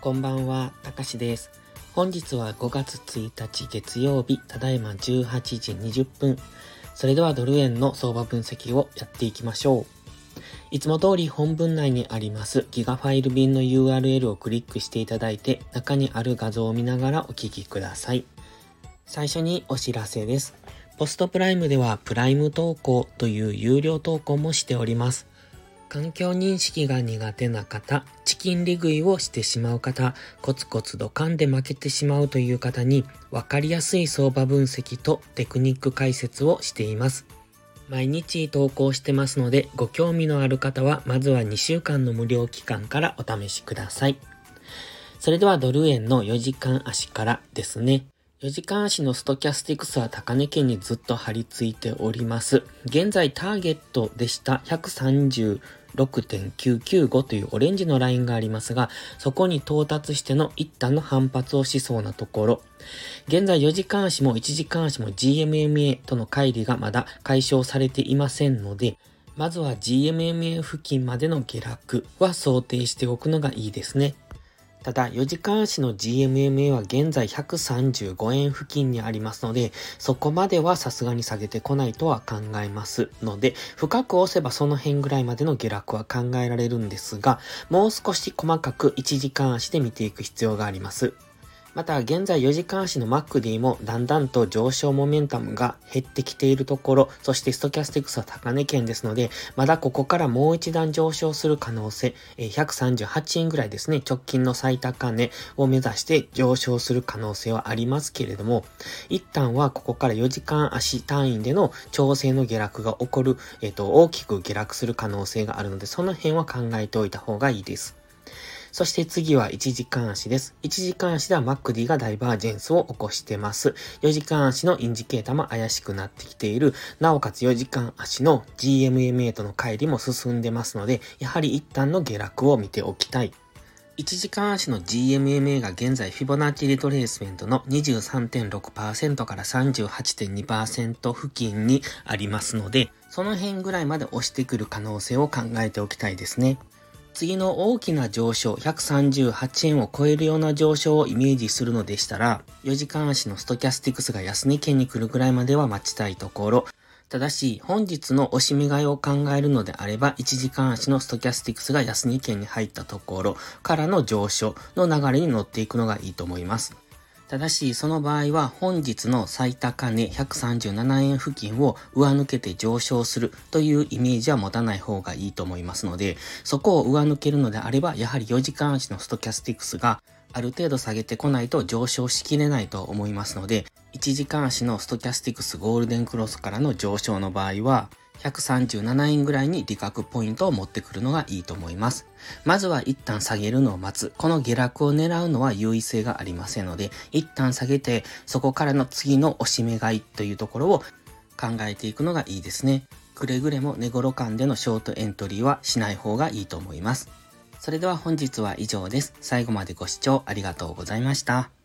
こんばんは、たかしです。本日は5月1日月曜日、ただいま18時20分。それではドル円の相場分析をやっていきましょう。いつも通り本文内にありますギガファイル便の URL をクリックしていただいて中にある画像を見ながらお聞きください。最初にお知らせです。ポストプライムではプライム投稿という有料投稿もしております。環境認識が苦手な方、チキン利食いをしてしまう方、コツコツドカンで負けてしまうという方に分かりやすい相場分析とテクニック解説をしています。毎日投稿してますので、ご興味のある方は、まずは2週間の無料期間からお試しください。それではドル円の4時間足からですね。4時間足のストキャスティクスは高値圏にずっと張り付いております。現在ターゲットでした130 6.995というオレンジのラインがありますが、そこに到達しての一旦の反発をしそうなところ、現在4時間足も1時間足も GMMA との乖離がまだ解消されていませんので、まずは GMMA 付近までの下落は想定しておくのがいいですね。ただ、4時間足の GMMA は現在135円付近にありますので、そこまではさすがに下げてこないとは考えますので、深く押せばその辺ぐらいまでの下落は考えられるんですが、もう少し細かく1時間足で見ていく必要があります。また、現在4時間足の MacD もだんだんと上昇モメンタムが減ってきているところ、そしてストキャスティクスは高値圏ですので、まだここからもう一段上昇する可能性、138円ぐらいですね、直近の最高値を目指して上昇する可能性はありますけれども、一旦はここから4時間足単位での調整の下落が起こる、えっ、と、大きく下落する可能性があるので、その辺は考えておいた方がいいです。そして次は1時間足です。1時間足では MacD がダイバージェンスを起こしてます。4時間足のインジケーターも怪しくなってきている。なおかつ4時間足の GMMA との乖離も進んでますので、やはり一旦の下落を見ておきたい。1時間足の GMMA が現在フィボナッチリトレースメントの23.6%から38.2%付近にありますので、その辺ぐらいまで押してくる可能性を考えておきたいですね。次の大きな上昇、138円を超えるような上昇をイメージするのでしたら、4時間足のストキャスティクスが安値圏に来るくらいまでは待ちたいところ、ただし、本日の押し目買いを考えるのであれば、1時間足のストキャスティクスが安値圏に入ったところからの上昇の流れに乗っていくのがいいと思います。ただし、その場合は本日の最高値137円付近を上抜けて上昇するというイメージは持たない方がいいと思いますので、そこを上抜けるのであれば、やはり4時間足のストキャスティクスがある程度下げてこないと上昇しきれないと思いますので、1時間足のストキャスティクスゴールデンクロスからの上昇の場合は、137円ぐらいに利確ポイントを持ってくるのがいいと思います。まずは一旦下げるのを待つ。この下落を狙うのは優位性がありませんので、一旦下げて、そこからの次の押し目買いというところを考えていくのがいいですね。くれぐれも寝頃間でのショートエントリーはしない方がいいと思います。それでは本日は以上です。最後までご視聴ありがとうございました。